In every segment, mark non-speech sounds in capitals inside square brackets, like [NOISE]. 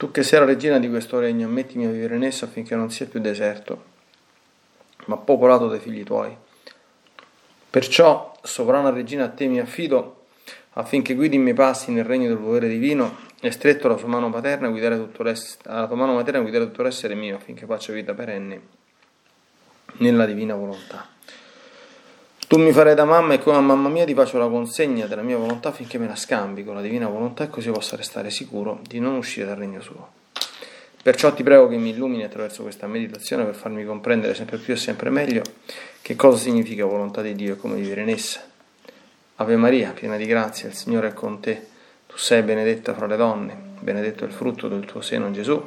tu che sei la regina di questo regno, ammettimi a vivere in esso affinché non sia più deserto, ma popolato dai figli tuoi. Perciò, sovrana regina, a te mi affido affinché guidi i miei passi nel regno del volere divino e stretto alla tua mano paterna guidare tutto alla tua mano materna guidare tutto l'essere mio affinché faccia vita perenne nella divina volontà. Tu mi farai da mamma e come a mamma mia ti faccio la consegna della mia volontà affinché me la scambi con la divina volontà e così possa restare sicuro di non uscire dal regno suo. Perciò ti prego che mi illumini attraverso questa meditazione per farmi comprendere sempre più e sempre meglio che cosa significa volontà di Dio e come vivere in essa. Ave Maria, piena di grazia, il Signore è con te. Tu sei benedetta fra le donne, benedetto è il frutto del tuo seno Gesù.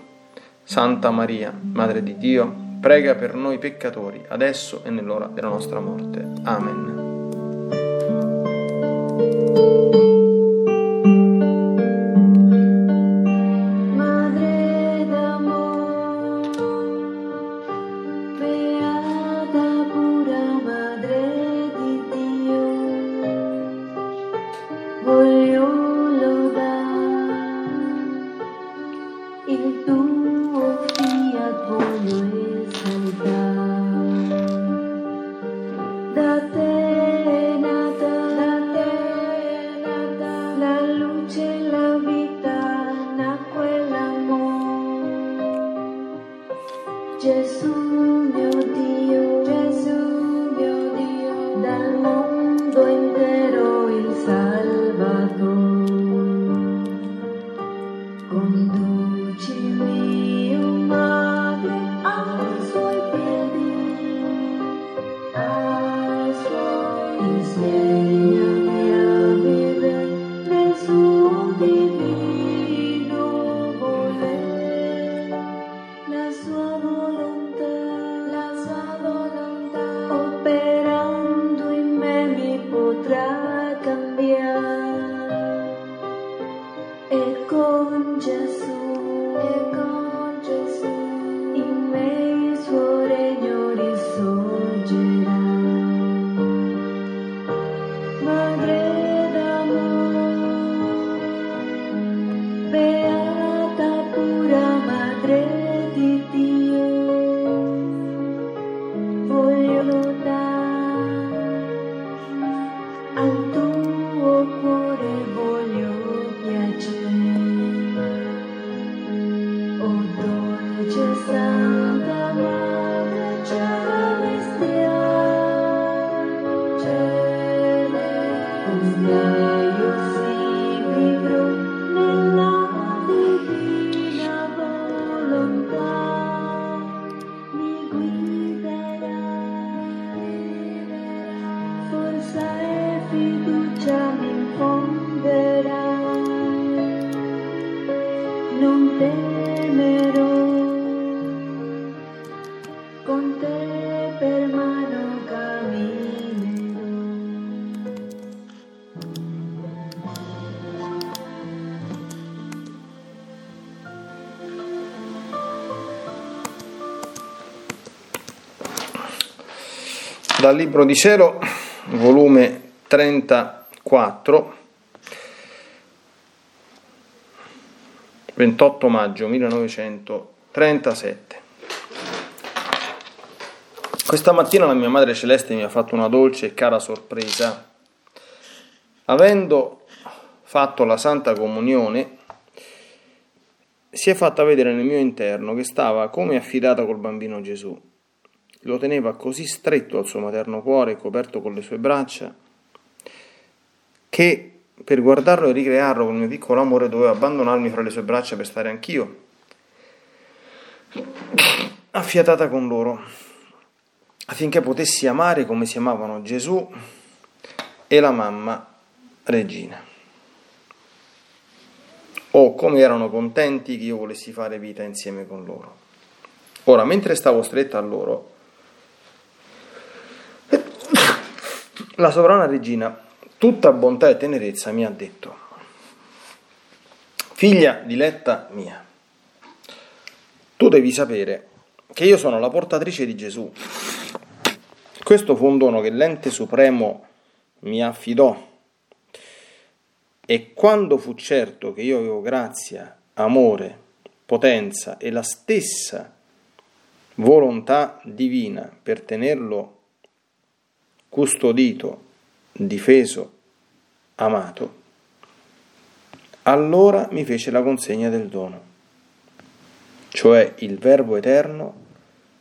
Santa Maria, Madre di Dio, prega per noi peccatori, adesso e nell'ora della nostra morte. Amen. say dal Libro di Cielo, volume 34, 28 maggio 1937. Questa mattina la mia Madre Celeste mi ha fatto una dolce e cara sorpresa. Avendo fatto la Santa Comunione, si è fatta vedere nel mio interno che stava come affidata col bambino Gesù lo teneva così stretto al suo materno cuore, coperto con le sue braccia, che per guardarlo e ricrearlo con il mio piccolo amore dovevo abbandonarmi fra le sue braccia per stare anch'io affiatata con loro, affinché potessi amare come si amavano Gesù e la mamma regina. o come erano contenti che io volessi fare vita insieme con loro. Ora, mentre stavo stretta a loro, la sovrana regina, tutta bontà e tenerezza, mi ha detto, figlia diletta mia, tu devi sapere che io sono la portatrice di Gesù. Questo fu un dono che l'ente supremo mi affidò e quando fu certo che io avevo grazia, amore, potenza e la stessa volontà divina per tenerlo custodito, difeso, amato, allora mi fece la consegna del dono, cioè il Verbo eterno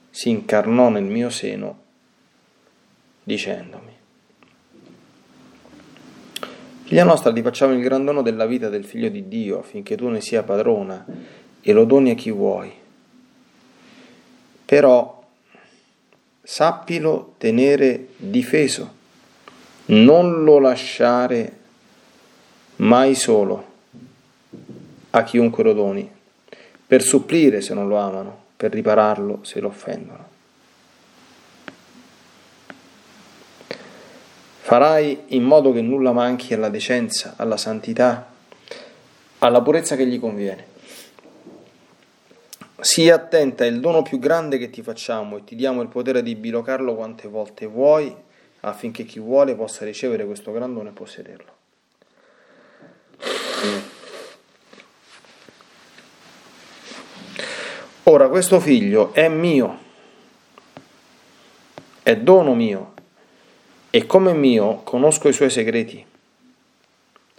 si incarnò nel mio seno dicendomi Figlia nostra, ti facciamo il gran dono della vita del Figlio di Dio, affinché tu ne sia padrona e lo doni a chi vuoi. Però sappilo tenere difeso, non lo lasciare mai solo a chiunque lo doni, per supplire se non lo amano, per ripararlo se lo offendono. Farai in modo che nulla manchi alla decenza, alla santità, alla purezza che gli conviene. Sii attenta, è il dono più grande che ti facciamo e ti diamo il potere di bilocarlo quante volte vuoi affinché chi vuole possa ricevere questo gran dono e possederlo. Ora questo figlio è mio, è dono mio, e come mio conosco i suoi segreti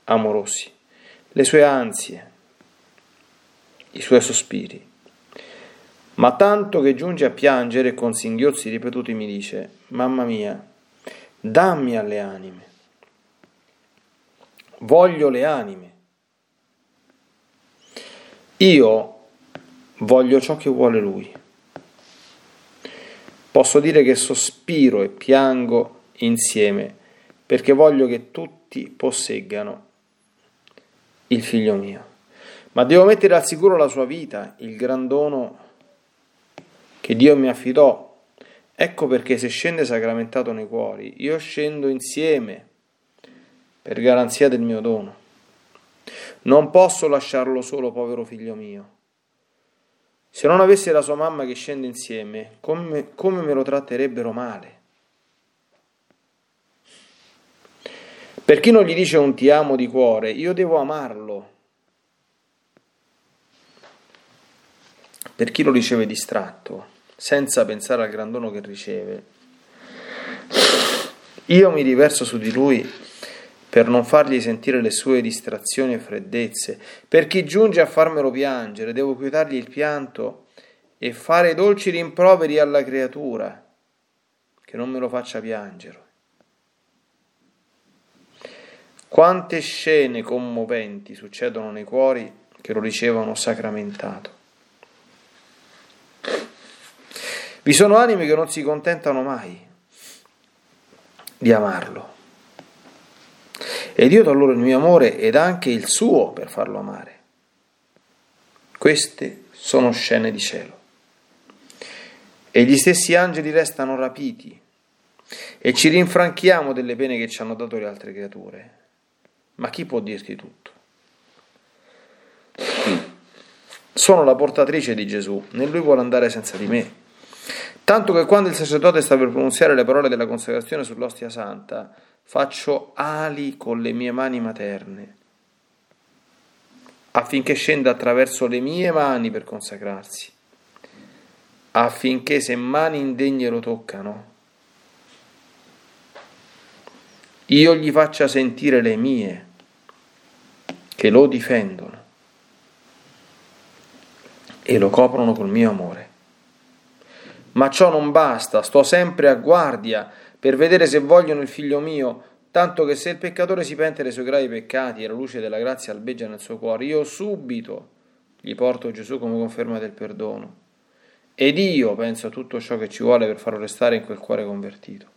amorosi, le sue ansie, i suoi sospiri. Ma tanto che giunge a piangere e con singhiozzi ripetuti mi dice, mamma mia, dammi alle anime, voglio le anime. Io voglio ciò che vuole lui. Posso dire che sospiro e piango insieme, perché voglio che tutti posseggano il figlio mio. Ma devo mettere al sicuro la sua vita, il gran dono che Dio mi affidò. Ecco perché se scende sacramentato nei cuori, io scendo insieme per garanzia del mio dono. Non posso lasciarlo solo, povero figlio mio. Se non avesse la sua mamma che scende insieme, come, come me lo tratterebbero male? Per chi non gli dice un ti amo di cuore, io devo amarlo. Per chi lo riceve distratto, senza pensare al gran dono che riceve, io mi riverso su di lui per non fargli sentire le sue distrazioni e freddezze. Per chi giunge a farmelo piangere, devo quietargli il pianto e fare dolci rimproveri alla creatura, che non me lo faccia piangere. Quante scene commoventi succedono nei cuori che lo ricevono sacramentato. Vi sono anime che non si contentano mai di amarlo. Ed io do loro il mio amore ed anche il suo per farlo amare. Queste sono scene di cielo. E gli stessi angeli restano rapiti e ci rinfranchiamo delle pene che ci hanno dato le altre creature ma chi può dirti tutto? Sono la portatrice di Gesù, né lui vuole andare senza di me. Tanto che quando il sacerdote sta per pronunziare le parole della consacrazione sull'ostia santa, faccio ali con le mie mani materne, affinché scenda attraverso le mie mani per consacrarsi, affinché se mani indegne lo toccano, io gli faccia sentire le mie, che lo difendono e lo coprono col mio amore. Ma ciò non basta, sto sempre a guardia per vedere se vogliono il figlio mio, tanto che se il peccatore si pente dei suoi gravi peccati e la luce della grazia albeggia nel suo cuore, io subito gli porto Gesù come conferma del perdono. Ed io penso a tutto ciò che ci vuole per farlo restare in quel cuore convertito.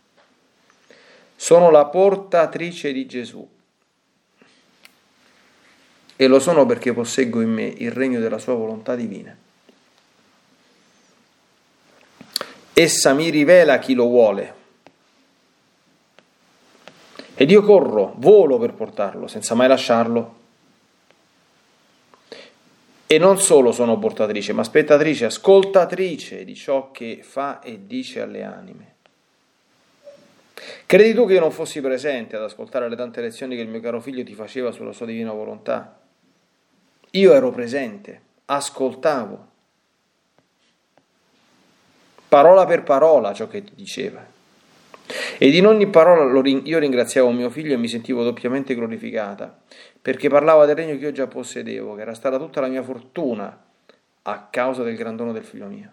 Sono la portatrice di Gesù. e lo sono perché posseggo in me il regno della sua volontà divina. Essa mi rivela chi lo vuole. Ed io corro, volo per portarlo, senza mai lasciarlo. E non solo sono portatrice, ma spettatrice, ascoltatrice di ciò che fa e dice alle anime. Credi tu che io non fossi presente ad ascoltare le tante lezioni che il mio caro figlio ti faceva sulla sua divina volontà? Io ero presente, ascoltavo parola per parola ciò che diceva. Ed in ogni parola io ringraziavo mio figlio e mi sentivo doppiamente glorificata, perché parlava del regno che io già possedevo, che era stata tutta la mia fortuna a causa del gran dono del figlio mio.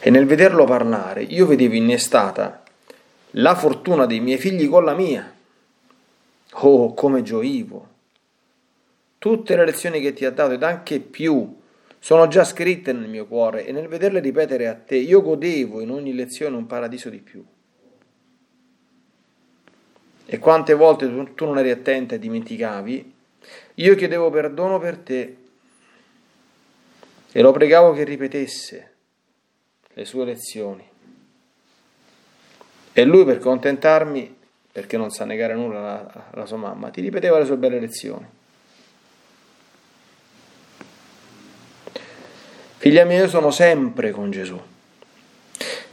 E nel vederlo parlare io vedevo innestata la fortuna dei miei figli con la mia. Oh, come gioivo! Tutte le lezioni che ti ha dato ed anche più sono già scritte nel mio cuore e nel vederle ripetere a te io godevo in ogni lezione un paradiso di più. E quante volte tu, tu non eri attenta e dimenticavi, io chiedevo perdono per te e lo pregavo che ripetesse le sue lezioni. E lui per contentarmi, perché non sa negare nulla alla, alla sua mamma, ti ripeteva le sue belle lezioni. Figlia mia, io sono sempre con Gesù.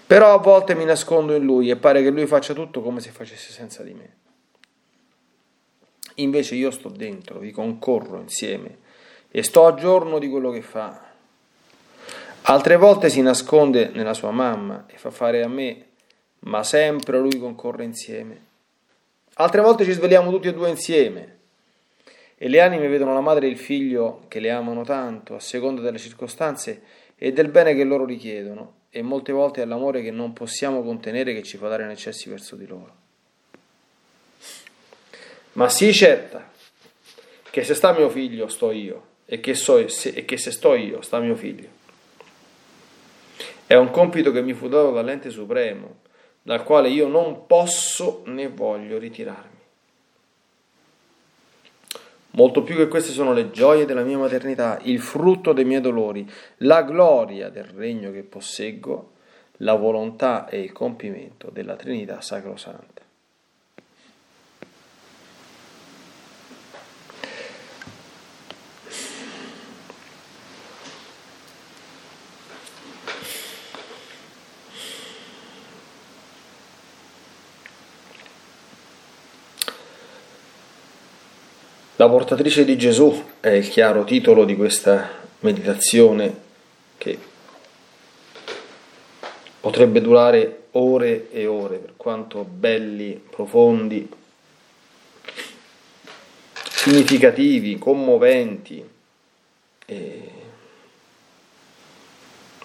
Però a volte mi nascondo in lui e pare che lui faccia tutto come se facesse senza di me. Invece io sto dentro, vi concorro insieme e sto a giorno di quello che fa. Altre volte si nasconde nella sua mamma e fa fare a me, ma sempre lui concorre insieme. Altre volte ci svegliamo tutti e due insieme e le anime vedono la madre e il figlio che le amano tanto a seconda delle circostanze e del bene che loro richiedono, e molte volte è l'amore che non possiamo contenere che ci fa dare in eccessi verso di loro. Ma sii certa che se sta mio figlio sto io, e che, so, se, e che se sto io sta mio figlio. È un compito che mi fu dato dall'ente supremo, dal quale io non posso né voglio ritirarmi. Molto più che queste sono le gioie della mia maternità, il frutto dei miei dolori, la gloria del regno che posseggo, la volontà e il compimento della Trinità Sacrosanta. La portatrice di Gesù è il chiaro titolo di questa meditazione che potrebbe durare ore e ore, per quanto belli, profondi, significativi, commoventi,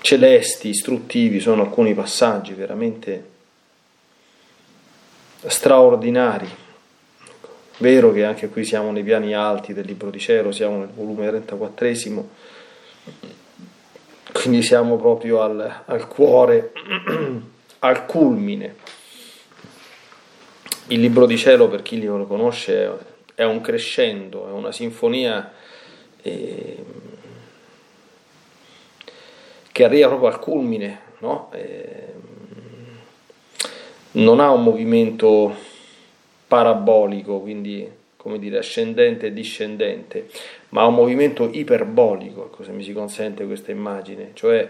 celesti, istruttivi sono alcuni passaggi veramente straordinari. Vero che anche qui siamo nei piani alti del libro di cielo, siamo nel volume 34, quindi siamo proprio al, al cuore, [CLEARS THROAT] al culmine. Il libro di cielo, per chi lo conosce, è un crescendo, è una sinfonia eh, che arriva proprio al culmine, no? eh, non ha un movimento parabolico, quindi come dire ascendente e discendente, ma un movimento iperbolico, ecco se mi si consente questa immagine, cioè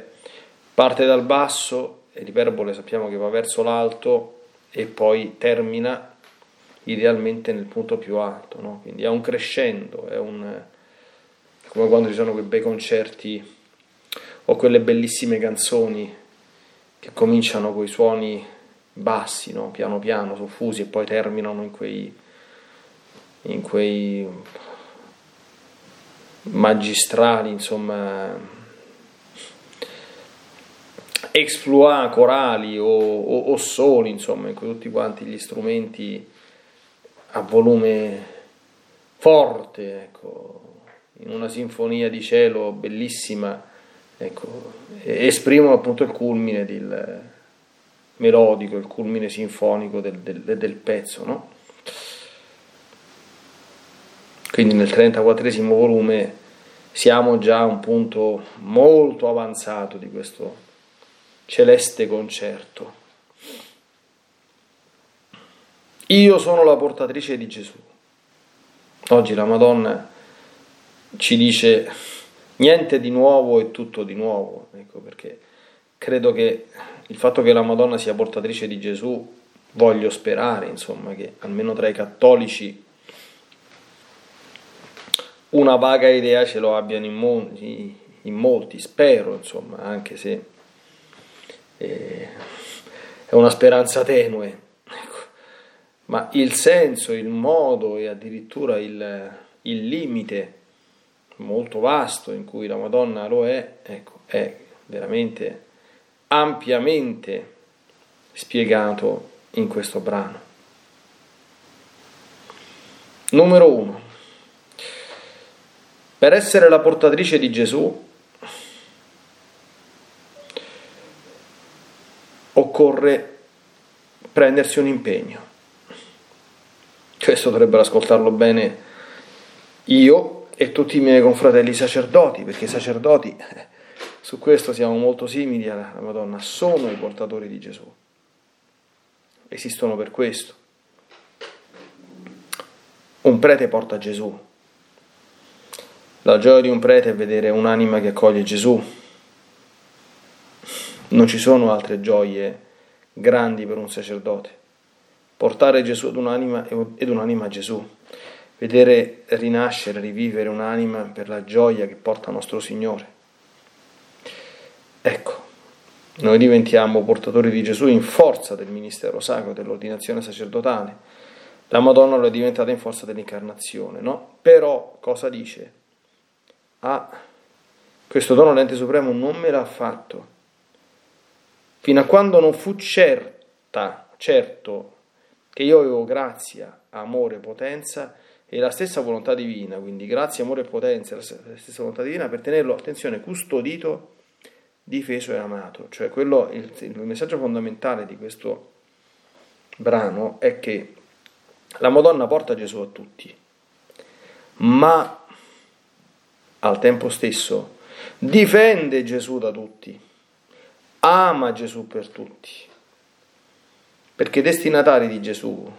parte dal basso e l'iperbole sappiamo che va verso l'alto e poi termina idealmente nel punto più alto, no? quindi è un crescendo, è, un, è come quando ci sono quei bei concerti o quelle bellissime canzoni che cominciano con i suoni bassi, no? piano piano, soffusi e poi terminano in quei, in quei magistrali, insomma, exploit corali o, o, o soli, insomma, in cui tutti quanti gli strumenti a volume forte, ecco, in una sinfonia di cielo bellissima, ecco, esprimono appunto il culmine del, melodico, il culmine sinfonico del, del, del pezzo. No? quindi nel 34 volume siamo già a un punto molto avanzato di questo celeste concerto. Io sono la portatrice di Gesù. Oggi la Madonna ci dice niente di nuovo e tutto di nuovo, ecco perché credo che il fatto che la Madonna sia portatrice di Gesù, voglio sperare, insomma, che almeno tra i cattolici una vaga idea ce lo abbiano in, molti, in molti spero, insomma, anche se eh, è una speranza tenue. Ecco. Ma il senso, il modo e addirittura il, il limite molto vasto in cui la Madonna lo è, ecco, è veramente ampiamente spiegato in questo brano. Numero uno. Per essere la portatrice di Gesù occorre prendersi un impegno. Questo dovrebbero ascoltarlo bene io e tutti i miei confratelli sacerdoti, perché i sacerdoti, su questo siamo molto simili alla Madonna, sono i portatori di Gesù. Esistono per questo. Un prete porta Gesù, la gioia di un prete è vedere un'anima che accoglie Gesù. Non ci sono altre gioie grandi per un sacerdote. Portare Gesù ad un'anima ed un'anima a Gesù. Vedere rinascere, rivivere un'anima per la gioia che porta nostro Signore. Ecco, noi diventiamo portatori di Gesù in forza del ministero sacro, dell'ordinazione sacerdotale. La Madonna lo è diventata in forza dell'incarnazione, no? Però cosa dice? ah, questo dono l'ente supremo non me l'ha fatto, fino a quando non fu certa, certo che io avevo grazia, amore, potenza e la stessa volontà divina, quindi grazia, amore e potenza, la stessa volontà divina per tenerlo, attenzione, custodito, difeso e amato. Cioè quello, il, il messaggio fondamentale di questo brano è che la Madonna porta Gesù a tutti, ma al tempo stesso difende Gesù da tutti, ama Gesù per tutti, perché i destinatari di Gesù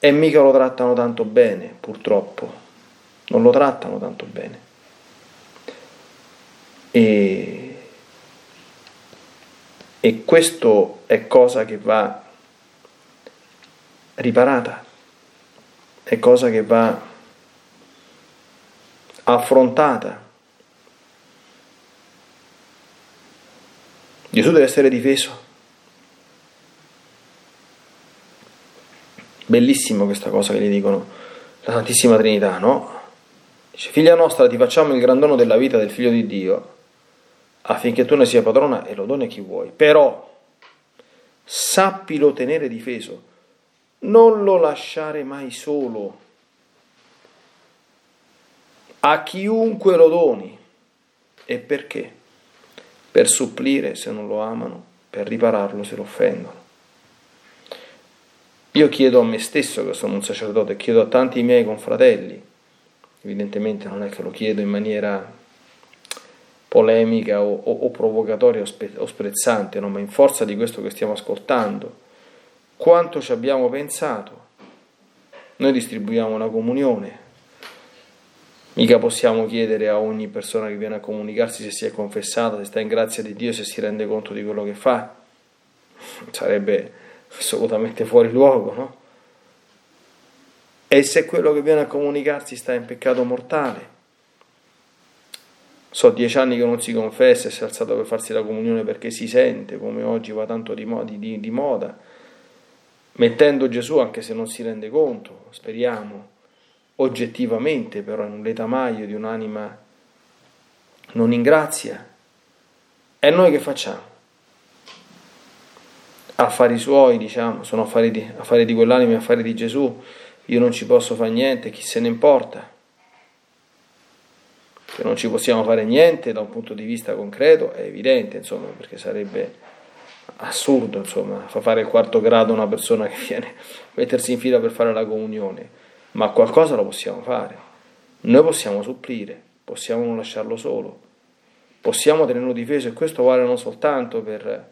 e mica lo trattano tanto bene, purtroppo, non lo trattano tanto bene. E, e questo è cosa che va riparata, è cosa che va affrontata. Gesù deve essere difeso. Bellissimo questa cosa che gli dicono la Santissima Trinità, no? Dice, figlia nostra, ti facciamo il gran dono della vita del Figlio di Dio, affinché tu ne sia padrona e lo doni a chi vuoi. Però sappilo tenere difeso, non lo lasciare mai solo a chiunque lo doni. E perché? Per supplire se non lo amano, per ripararlo se lo offendono. Io chiedo a me stesso che sono un sacerdote, chiedo a tanti miei confratelli, evidentemente non è che lo chiedo in maniera polemica o, o, o provocatoria o, spe, o sprezzante, no? ma in forza di questo che stiamo ascoltando, quanto ci abbiamo pensato. Noi distribuiamo la comunione, Mica possiamo chiedere a ogni persona che viene a comunicarsi se si è confessata, se sta in grazia di Dio, se si rende conto di quello che fa. Sarebbe assolutamente fuori luogo, no? E se quello che viene a comunicarsi sta in peccato mortale? So dieci anni che non si confessa e si è alzato per farsi la comunione perché si sente, come oggi va tanto di, di, di moda, mettendo Gesù anche se non si rende conto, speriamo oggettivamente però in un letamaio di un'anima non in grazia. E noi che facciamo? Affari suoi, diciamo, sono affari di, affari di quell'anima, affari di Gesù, io non ci posso fare niente, chi se ne importa? Che non ci possiamo fare niente da un punto di vista concreto è evidente, insomma, perché sarebbe assurdo, insomma, fa fare il quarto grado a una persona che viene a mettersi in fila per fare la comunione ma qualcosa lo possiamo fare. Noi possiamo supplire, possiamo non lasciarlo solo, possiamo tenerlo difeso e questo vale non soltanto per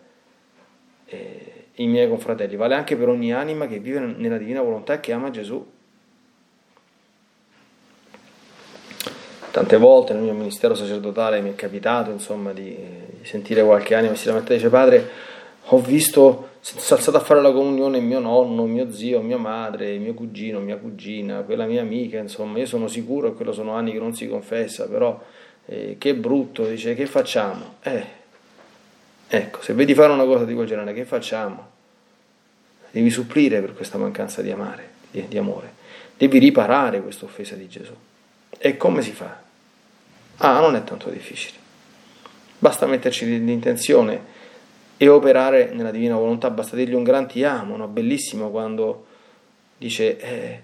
eh, i miei confratelli, vale anche per ogni anima che vive nella divina volontà e che ama Gesù. Tante volte nel mio ministero sacerdotale mi è capitato insomma, di, sentire qualche anima si lamenta dice padre ho visto, si è alzato a fare la comunione mio nonno, mio zio, mia madre, mio cugino, mia cugina, quella mia amica, insomma, io sono sicuro che quello sono anni che non si confessa, però eh, che brutto, dice che facciamo? Eh, ecco, se vedi fare una cosa di quel genere, che facciamo? Devi supplire per questa mancanza di amare, di, di amore, devi riparare questa offesa di Gesù. E come si fa? Ah, non è tanto difficile. Basta metterci l'intenzione e operare nella divina volontà. Basta dirgli un gran ti amo, no? bellissimo quando dice eh,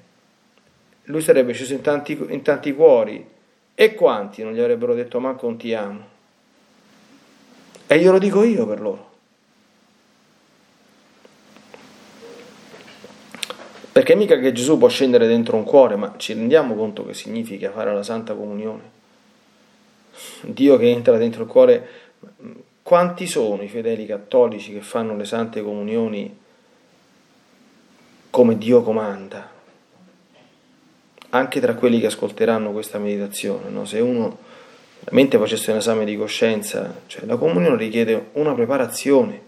lui sarebbe sceso in tanti, in tanti cuori e quanti non gli avrebbero detto manco un ti amo. E glielo dico io per loro. Perché mica che Gesù può scendere dentro un cuore, ma ci rendiamo conto che significa fare la Santa Comunione? Dio che entra dentro il cuore. Quanti sono i fedeli cattolici che fanno le Sante Comunioni come Dio comanda? Anche tra quelli che ascolteranno questa meditazione, no? se uno veramente facesse un esame di coscienza, cioè la comunione richiede una preparazione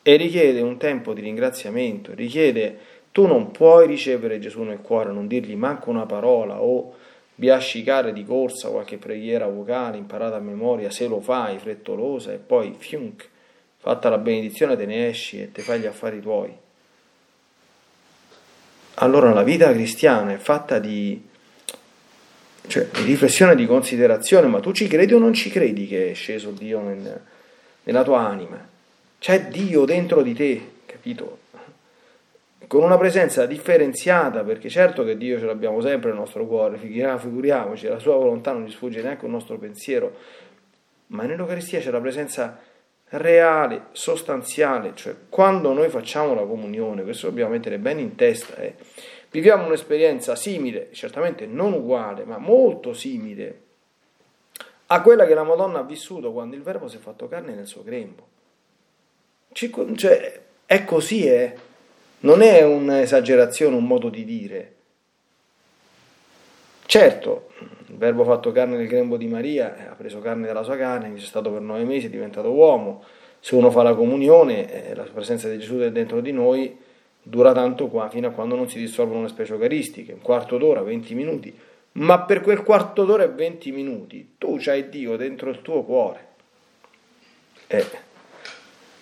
e richiede un tempo di ringraziamento, richiede tu non puoi ricevere Gesù nel cuore, non dirgli manco una parola o biascicare di corsa qualche preghiera vocale imparata a memoria, se lo fai frettolosa e poi fiunk, fatta la benedizione te ne esci e te fai gli affari tuoi. Allora la vita cristiana è fatta di, cioè, di riflessione, di considerazione, ma tu ci credi o non ci credi che è sceso Dio nel, nella tua anima? C'è Dio dentro di te, capito? Con una presenza differenziata, perché certo che Dio ce l'abbiamo sempre nel nostro cuore, figuriamoci, la sua volontà non gli sfugge neanche un nostro pensiero, ma nell'Eucaristia c'è la presenza reale, sostanziale, cioè quando noi facciamo la comunione, questo dobbiamo mettere bene in testa, eh, viviamo un'esperienza simile, certamente non uguale, ma molto simile a quella che la Madonna ha vissuto quando il Verbo si è fatto carne nel suo grembo. Cioè, è così, eh. Non è un'esagerazione, un modo di dire. Certo, il verbo fatto carne nel grembo di Maria eh, ha preso carne dalla sua carne, c'è stato per nove mesi, è diventato uomo. Se uno fa la comunione, eh, la presenza di Gesù è dentro di noi dura tanto qua, fino a quando non si dissolvono le specie eucaristiche, un quarto d'ora, 20 minuti. Ma per quel quarto d'ora e 20 minuti tu c'hai Dio dentro il tuo cuore. Eh,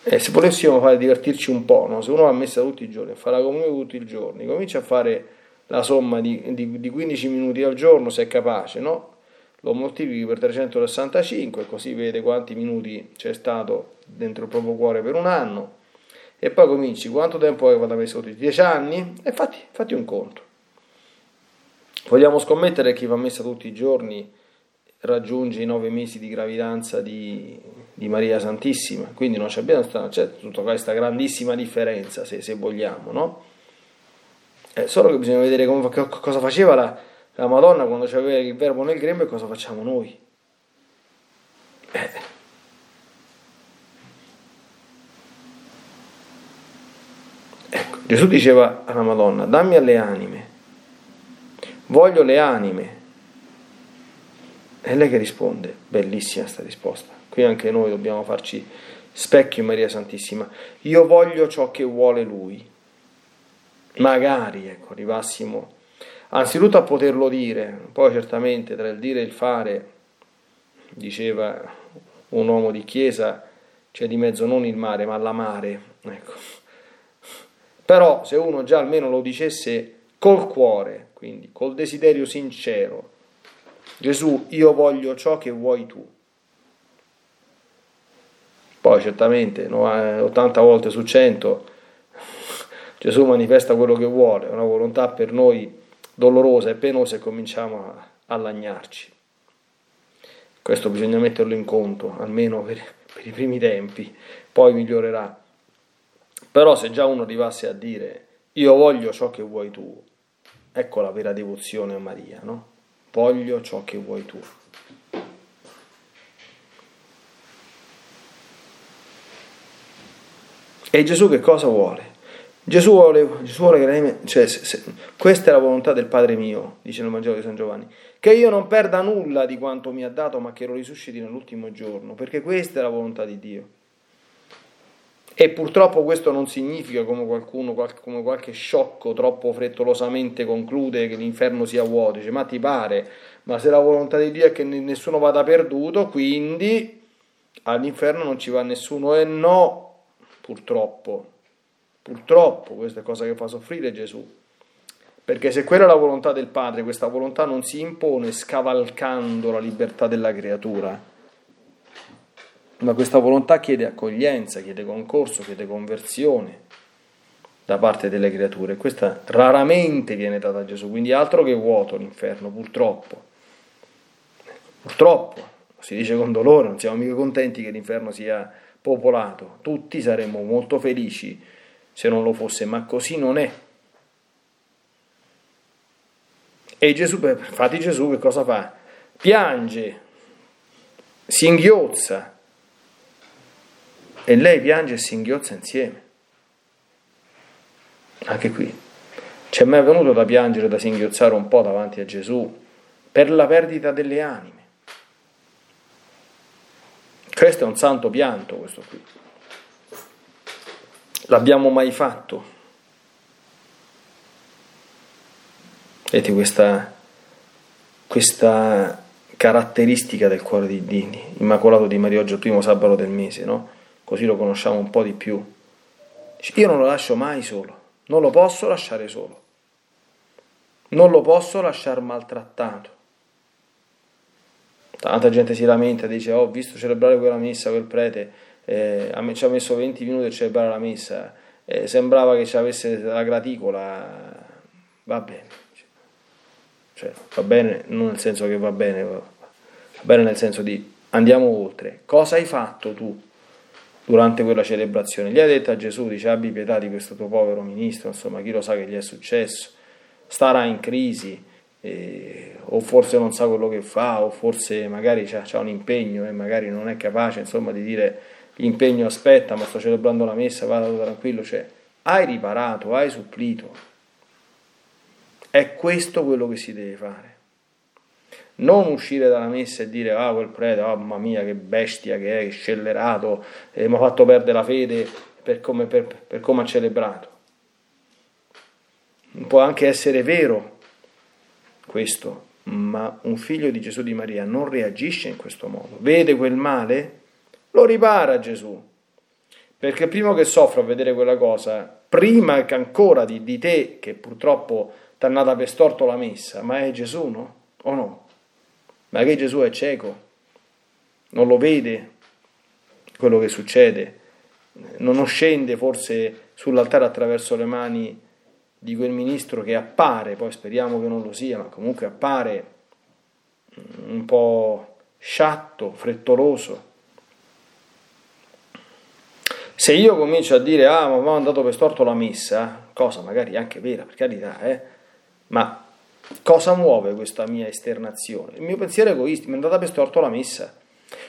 eh, se volessimo fare divertirci un po', no? se uno va a messa tutti i giorni, a fare la comunione tutti i giorni, comincia a fare la somma di, di, di 15 minuti al giorno se è capace, no? lo moltiplichi per 365 così vede quanti minuti c'è stato dentro il proprio cuore per un anno e poi cominci quanto tempo hai fatto messa tutti 10 anni e fatti, fatti un conto vogliamo scommettere che chi va a messa tutti i giorni raggiunge i nove mesi di gravidanza di, di Maria Santissima, quindi non c'è, c'è tutta questa grandissima differenza, se, se vogliamo, no? È solo che bisogna vedere come, cosa faceva la, la Madonna quando c'aveva il verbo nel grembo e cosa facciamo noi. Eh. Ecco, Gesù diceva alla Madonna, dammi alle anime, voglio le anime è lei che risponde, bellissima sta risposta. Qui anche noi dobbiamo farci specchio in Maria Santissima. Io voglio ciò che vuole Lui. Magari, ecco, arrivassimo anzitutto a poterlo dire, poi certamente tra il dire e il fare, diceva un uomo di chiesa, c'è di mezzo non il mare, ma l'amare. Ecco. Però se uno già almeno lo dicesse col cuore, quindi col desiderio sincero, Gesù, io voglio ciò che vuoi tu. Poi certamente 80 volte su 100 [LAUGHS] Gesù manifesta quello che vuole, una volontà per noi dolorosa e penosa e cominciamo a, a lagnarci. Questo bisogna metterlo in conto, almeno per, per i primi tempi, poi migliorerà. Però se già uno arrivasse a dire io voglio ciò che vuoi tu, Ecco la vera devozione a Maria, no? Voglio ciò che vuoi tu. E Gesù che cosa vuole? Gesù vuole, Gesù vuole che lei, cioè, se, se, questa è la volontà del Padre mio, dice nel Vangelo di San Giovanni, che io non perda nulla di quanto mi ha dato, ma che lo risusciti nell'ultimo giorno, perché questa è la volontà di Dio. E purtroppo questo non significa, come qualcuno, come qualche sciocco troppo frettolosamente conclude, che l'inferno sia vuoto, dice, ma ti pare, ma se la volontà di Dio è che nessuno vada perduto, quindi all'inferno non ci va nessuno, e no, purtroppo. Purtroppo questa è cosa che fa soffrire Gesù. Perché se quella è la volontà del Padre, questa volontà non si impone scavalcando la libertà della creatura, ma questa volontà chiede accoglienza, chiede concorso, chiede conversione da parte delle creature. Questa raramente viene data a Gesù, quindi altro che vuoto l'inferno, purtroppo. Purtroppo, si dice con dolore, non siamo mica contenti che l'inferno sia popolato. Tutti saremmo molto felici se non lo fosse, ma così non è. E Gesù, infatti Gesù che cosa fa? Piange, si inghiozza e lei piange e si inghiozza insieme. Anche qui. Ci è mai venuto da piangere, da singhiozzare un po' davanti a Gesù per la perdita delle anime? Questo è un santo pianto, questo qui. L'abbiamo mai fatto? Vedete questa, questa caratteristica del cuore di, di, Immacolato di Maria oggi, il primo sabato del mese, no? Così lo conosciamo un po' di più. Io non lo lascio mai solo, non lo posso lasciare solo, non lo posso lasciare maltrattato. Tanta gente si lamenta, dice oh, ho visto celebrare quella messa, quel prete, eh, ci ha messo 20 minuti a celebrare la messa, eh, sembrava che ci avesse la graticola, va bene. Cioè, va bene non nel senso che va bene, va bene nel senso di andiamo oltre. Cosa hai fatto tu durante quella celebrazione? Gli hai detto a Gesù, dice abbi pietà di questo tuo povero ministro, insomma chi lo sa che gli è successo, starà in crisi eh, o forse non sa quello che fa, o forse magari ha un impegno e magari non è capace insomma, di dire l'impegno aspetta, ma sto celebrando la messa, vado tranquillo, cioè hai riparato, hai supplito. È questo quello che si deve fare. Non uscire dalla messa e dire, ah, quel prete, oh, mamma mia, che bestia che è, che scellerato, eh, mi ha fatto perdere la fede per come, per, per come ha celebrato. Può anche essere vero questo, ma un figlio di Gesù di Maria non reagisce in questo modo. Vede quel male, lo ripara Gesù. Perché prima che soffra a vedere quella cosa, prima che ancora di, di te, che purtroppo ti è nata per storto la messa, ma è Gesù, no? O no? Ma che Gesù è cieco, non lo vede quello che succede, non scende forse sull'altare attraverso le mani di quel ministro che appare, poi speriamo che non lo sia, ma comunque appare un po' sciatto, frettoloso. Se io comincio a dire, ah, ma mi ha andato per storto la messa, cosa magari anche vera, per carità, eh, ma cosa muove questa mia esternazione? Il mio pensiero egoistico, mi è andata per storto la messa.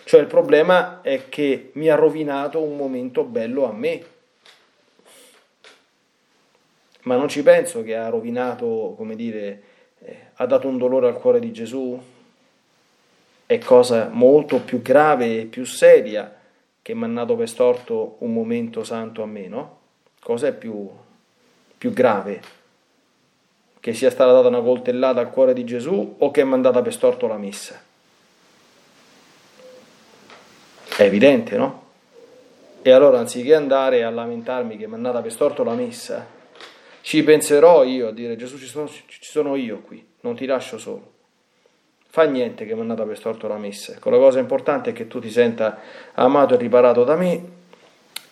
Cioè il problema è che mi ha rovinato un momento bello a me, ma non ci penso che ha rovinato, come dire, eh, ha dato un dolore al cuore di Gesù? È cosa molto più grave e più seria che mi ha dato per storto un momento santo a me, no? Cos'è più, più grave? Che sia stata data una coltellata al cuore di Gesù o che ha mandata per storto la messa? È evidente, no? E allora anziché andare a lamentarmi che è andata per storto la messa, ci penserò io a dire Gesù ci sono, ci sono io qui, non ti lascio solo. Fa niente che è andata per storto la messa. Ecco, la cosa importante è che tu ti senta amato e riparato da me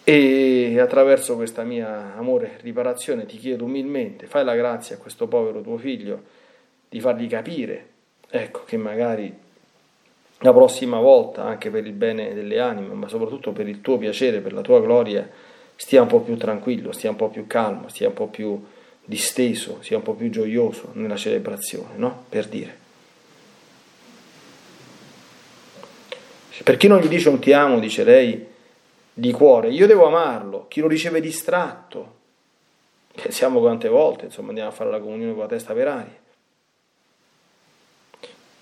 e attraverso questa mia amore riparazione ti chiedo umilmente, fai la grazia a questo povero tuo figlio di fargli capire, ecco, che magari la prossima volta, anche per il bene delle anime, ma soprattutto per il tuo piacere, per la tua gloria, stia un po' più tranquillo, stia un po' più calmo, stia un po' più disteso, sia un po' più gioioso nella celebrazione, no? Per dire. Per chi non gli dice un ti amo, dice lei, di cuore, io devo amarlo, chi lo riceve distratto. Pensiamo quante volte, insomma, andiamo a fare la comunione con la testa per aria.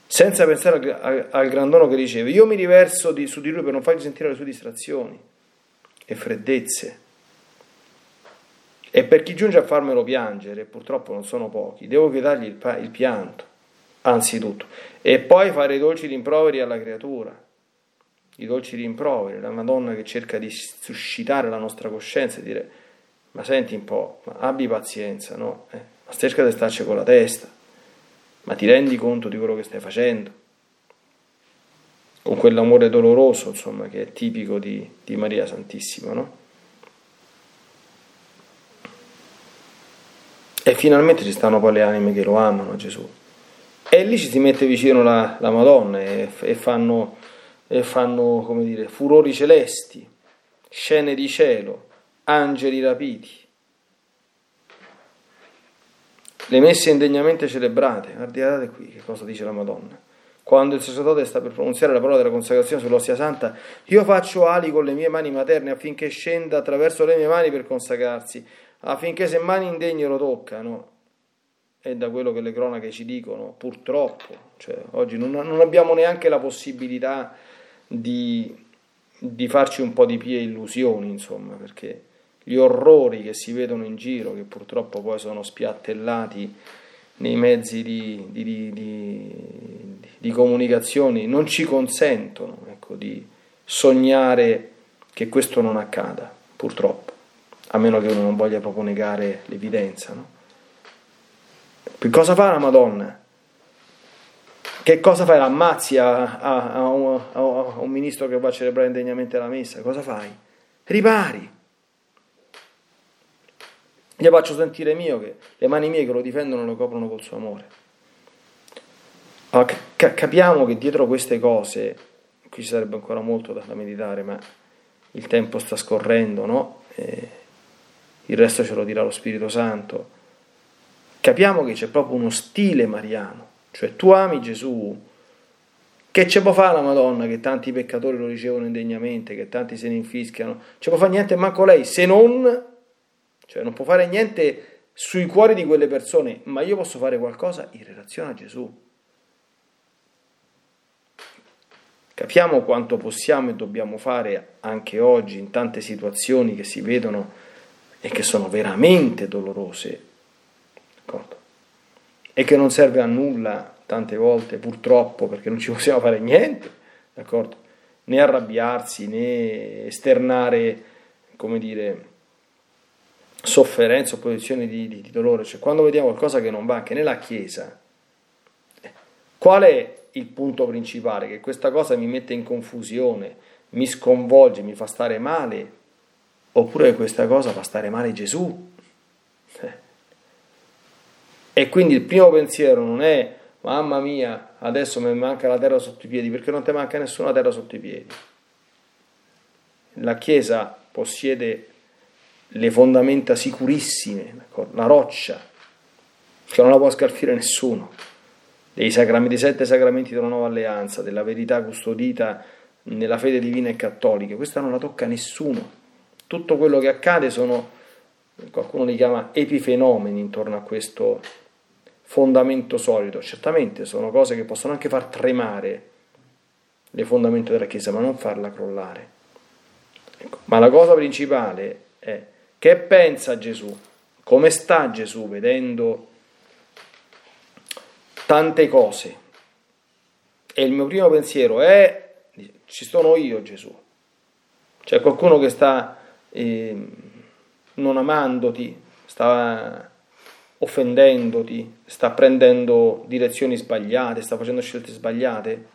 Senza pensare al, al, grandono che riceve, io mi riverso di, su di lui per non fargli sentire le sue distrazioni e freddezze. E per chi giunge a farmelo piangere, purtroppo non sono pochi, devo vietargli il, il pianto, anzitutto, e poi fare i dolci rimproveri alla creatura i dolci rimproveri, la Madonna che cerca di suscitare la nostra coscienza e dire ma senti un po', ma abbi pazienza, no? Eh, ma cerca di starci con la testa, ma ti rendi conto di quello che stai facendo? Con quell'amore doloroso, insomma, che è tipico di, di Maria Santissima, no? E finalmente ci stanno poi le anime che lo amano Gesù. E lì ci si mette vicino la, la Madonna e, e fanno e fanno, come dire, furori celesti, scene di cielo, angeli rapiti. Le messe indegnamente celebrate, guardate qui che cosa dice la Madonna. Quando il sacerdote sta per pronunziare la parola della consacrazione sull'ostia santa, io faccio ali con le mie mani materne affinché scenda attraverso le mie mani per consacrarsi, affinché se mani indegne lo toccano, e da quello che le cronache ci dicono, purtroppo, cioè, oggi non, non abbiamo neanche la possibilità di, di farci un po' di pie illusioni, insomma, perché gli orrori che si vedono in giro, che purtroppo poi sono spiattellati nei mezzi di, di, di, di comunicazione, non ci consentono ecco, di sognare che questo non accada, purtroppo, a meno che uno non voglia proprio negare l'evidenza. No? Che cosa fa la Madonna? Che cosa fai? L'ammazzi a, a, a, un, a, un, ministro che va a celebrare indegnamente la messa? Cosa fai? Ripari. Gli faccio sentire mio che le mani mie che lo difendono lo coprono col suo amore. Allora, capiamo che dietro queste cose, qui ci sarebbe ancora molto da, meditare, ma il tempo sta scorrendo, no? E il resto ce lo dirà lo Spirito Santo. Capiamo che c'è proprio uno stile mariano cioè tu ami Gesù, che ce può fare la Madonna che tanti peccatori lo ricevono indegnamente, che tanti se ne infischiano? Ce può fare niente manco lei, se non, cioè non può fare niente sui cuori di quelle persone, ma io posso fare qualcosa in relazione a Gesù. Capiamo quanto possiamo e dobbiamo fare anche oggi in tante situazioni che si vedono e che sono veramente dolorose. D'accordo? E che non serve a nulla tante volte, purtroppo, perché non ci possiamo fare niente, d'accordo? Né arrabbiarsi, né esternare, come dire, sofferenza o posizioni di, di, di dolore. Cioè, quando vediamo qualcosa che non va anche nella Chiesa, qual è il punto principale? Che questa cosa mi mette in confusione, mi sconvolge, mi fa stare male, oppure che questa cosa fa stare male Gesù? Eh. E quindi il primo pensiero non è mamma mia, adesso mi manca la terra sotto i piedi, perché non ti manca nessuna terra sotto i piedi. La Chiesa possiede le fondamenta sicurissime, la roccia, che non la può scalfire nessuno, dei, dei sette sacramenti della nuova alleanza, della verità custodita nella fede divina e cattolica, questa non la tocca nessuno. Tutto quello che accade sono, qualcuno li chiama epifenomeni intorno a questo fondamento solido. Certamente sono cose che possono anche far tremare le fondamenta della Chiesa, ma non farla crollare. Ecco. Ma la cosa principale è che pensa Gesù, come sta Gesù vedendo tante cose. E il mio primo pensiero è, ci sono io Gesù. C'è qualcuno che sta eh, non amandoti, sta offendendoti, sta prendendo direzioni sbagliate, sta facendo scelte sbagliate,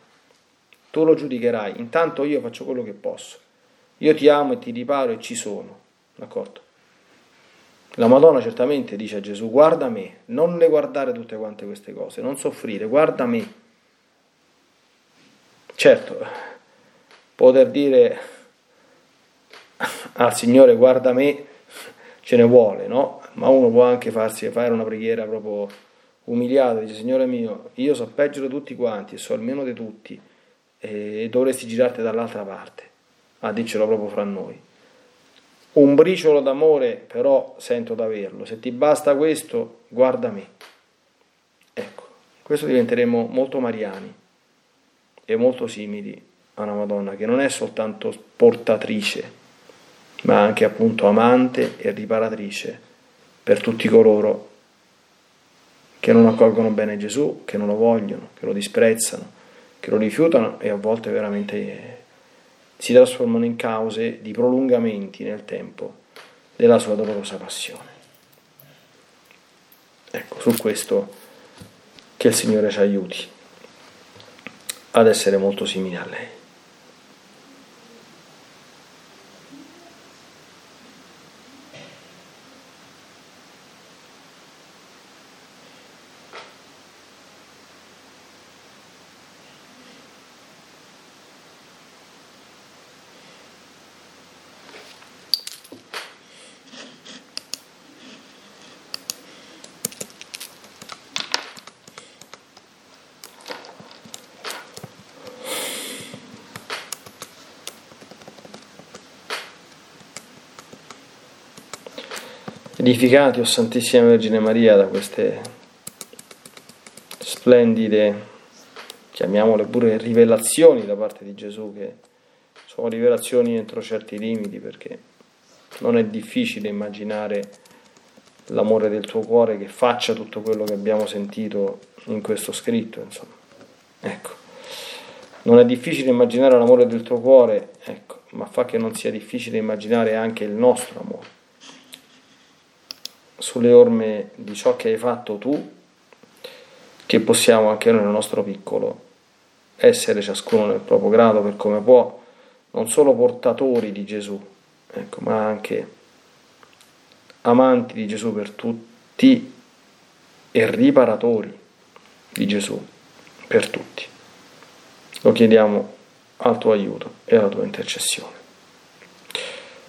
tu lo giudicherai. Intanto io faccio quello che posso. Io ti amo e ti riparo e ci sono. D'accordo? La Madonna certamente dice a Gesù, guarda me, non le guardare tutte quante queste cose, non soffrire, guarda me. Certo, poter dire al Signore guarda me ce ne vuole, no? Ma uno può anche farsi fare una preghiera proprio umiliata, dice Signore mio, io so peggio di tutti quanti e so almeno di tutti e dovresti girarti dall'altra parte, a dircelo proprio fra noi. Un briciolo d'amore però sento d'averlo, se ti basta questo, guarda me. Ecco, questo diventeremo molto mariani e molto simili a una Madonna che non è soltanto portatrice, ma anche appunto amante e riparatrice per tutti coloro che non accolgono bene Gesù, che non lo vogliono, che lo disprezzano, che lo rifiutano e a volte veramente si trasformano in cause di prolungamenti nel tempo della sua dolorosa passione. Ecco, su questo che il Signore ci aiuti ad essere molto simili a lei. Edificati, o Santissima Vergine Maria, da queste splendide, chiamiamole pure rivelazioni da parte di Gesù, che sono rivelazioni entro certi limiti, perché non è difficile immaginare l'amore del tuo cuore che faccia tutto quello che abbiamo sentito in questo scritto, insomma. Ecco. Non è difficile immaginare l'amore del tuo cuore, ecco, ma fa che non sia difficile immaginare anche il nostro amore sulle orme di ciò che hai fatto tu, che possiamo anche noi nel nostro piccolo essere ciascuno nel proprio grado per come può, non solo portatori di Gesù, ecco, ma anche amanti di Gesù per tutti e riparatori di Gesù per tutti. Lo chiediamo al tuo aiuto e alla tua intercessione.